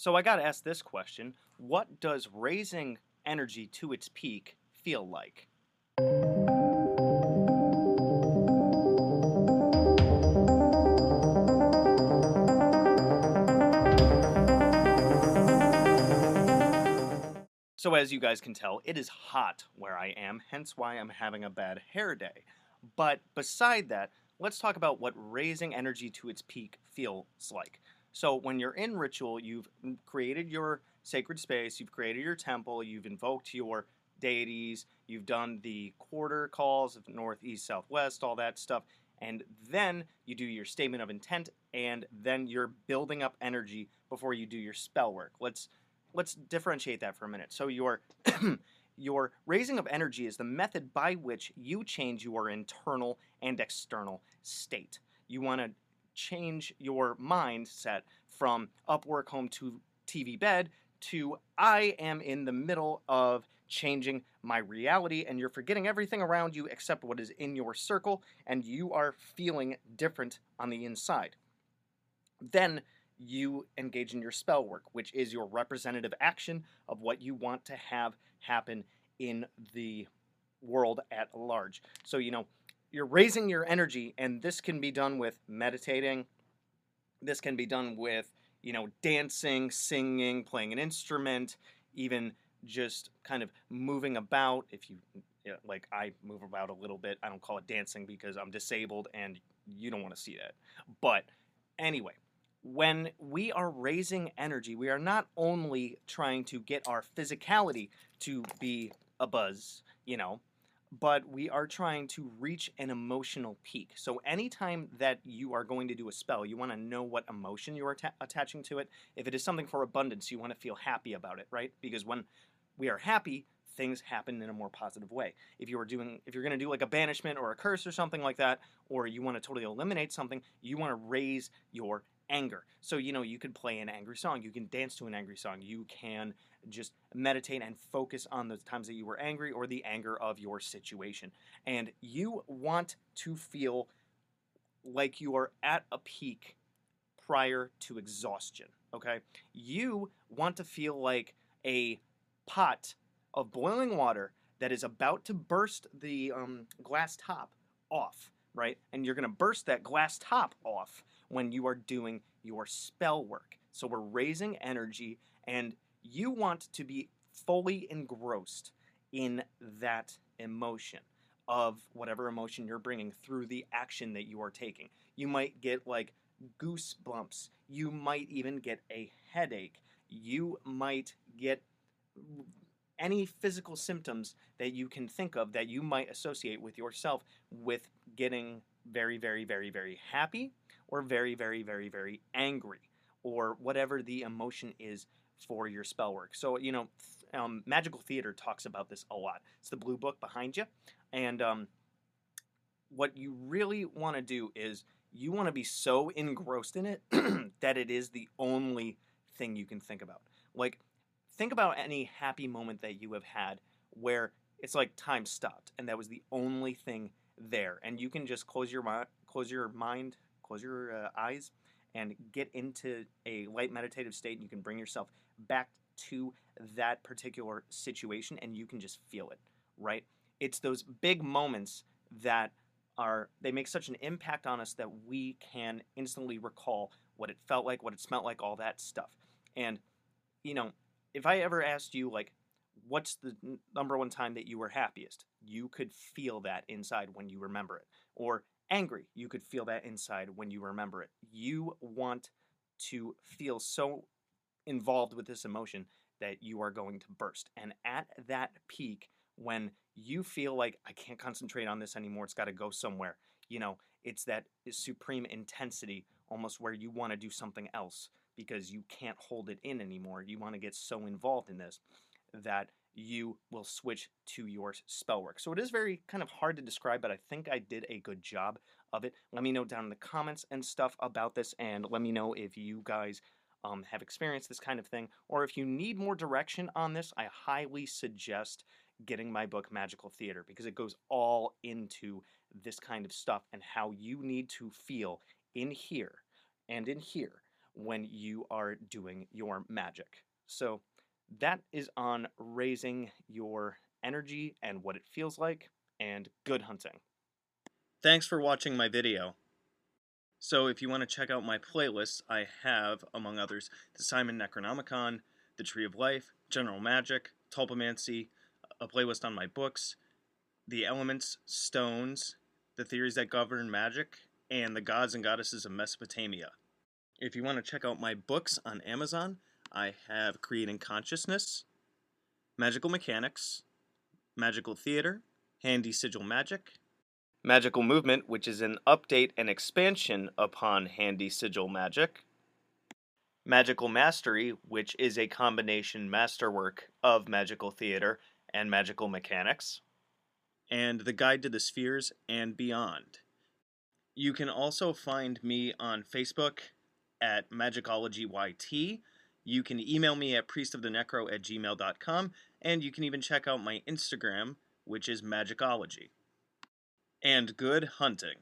So I got to ask this question What does raising energy to its peak feel like? So, as you guys can tell, it is hot where I am, hence why I'm having a bad hair day. But beside that, let's talk about what raising energy to its peak feels like. So, when you're in ritual, you've mm, created your sacred space, you've created your temple, you've invoked your deities, you've done the quarter calls of north, east, south, west, all that stuff, and then you do your statement of intent, and then you're building up energy before you do your spell work. Let's let's differentiate that for a minute. So your your raising of energy is the method by which you change your internal and external state. You want to change your mindset from up work home to TV bed to I am in the middle of changing my reality and you're forgetting everything around you except what is in your circle and you are feeling different on the inside. Then you engage in your spell work, which is your representative action of what you want to have happen in the world at large. So, you know, you're raising your energy, and this can be done with meditating. This can be done with, you know, dancing, singing, playing an instrument, even just kind of moving about. If you, like, I move about a little bit. I don't call it dancing because I'm disabled and you don't want to see that. But anyway, when we are raising energy, we are not only trying to get our physicality to be a buzz, you know, but we are trying to reach an emotional peak. So anytime that you are going to do a spell, you want to know what emotion you are ta- attaching to it. If it is something for abundance, you want to feel happy about it, right? Because when we are happy, things happen in a more positive way. If you are doing if you're going to do like a banishment or a curse or something like that, or you want to totally eliminate something, you want to raise your anger. So, you know, you can play an angry song, you can dance to an angry song, you can just meditate and focus on the times that you were angry or the anger of your situation. And you want to feel like you are at a peak prior to exhaustion, okay? You want to feel like a pot of boiling water that is about to burst the um, glass top off, right? And you're going to burst that glass top off when you are doing your spell work. So we're raising energy, and you want to be fully engrossed in that emotion of whatever emotion you're bringing through the action that you are taking. You might get like goosebumps. You might even get a headache. You might get any physical symptoms that you can think of that you might associate with yourself with getting very, very, very, very happy or very, very, very, very angry or whatever the emotion is for your spell work. So, you know, um, Magical Theater talks about this a lot. It's the blue book behind you. And um, what you really want to do is you want to be so engrossed in it that it is the only thing you can think about. Like, think about any happy moment that you have had where it's like time stopped and that was the only thing there and you can just close your mind close your mind close your uh, eyes and get into a light meditative state and you can bring yourself back to that particular situation and you can just feel it right? It's those big moments that are they make such an impact on us that we can instantly recall what it felt like what it smelled like all that stuff. And you know if i ever asked you like what's the number one time that you were happiest you could feel that inside when you remember it or angry. You could feel that inside when you remember it. You want to feel so involved with this emotion that you are going to burst. And at that peak, when you feel like, I can't concentrate on this anymore, it's got to go somewhere, you know, it's that supreme intensity almost where you want to do something else because you can't hold it in anymore. You want to get so involved in this that you will switch to your spell work. So it is very kind of hard to describe, but I think I did a good job of it. Let me know down in the comments and stuff about this, and let me know if you guys um, have experienced this kind of thing, or if you need more direction on this, I highly suggest getting my book Magical Theater because it goes all into this kind of stuff and how you need to feel in here and in here when you are doing your magic. So that is on raising your energy and what it feels like and good hunting. Thanks for watching my video. So if you want to check out my playlists, I have, among others, the Simon Necronomicon, the Tree of Life, General Magic, Tulpamancy, a playlist on my books, the elements, stones, the theories that govern magic, and the gods and goddesses of Mesopotamia. If you want to check out my books on Amazon, I have Creating Consciousness, Magical Mechanics, Magical Theater, Handy Sigil Magic, Magical Movement, which is an update and expansion upon Handy Sigil Magic, Magical Mastery, which is a combination masterwork of magical theater and magical mechanics, and The Guide to the Spheres and Beyond. You can also find me on Facebook at MagicologyYT. You can email me at priestofthenecro at gmail.com, and you can even check out my Instagram, which is Magicology. And good hunting.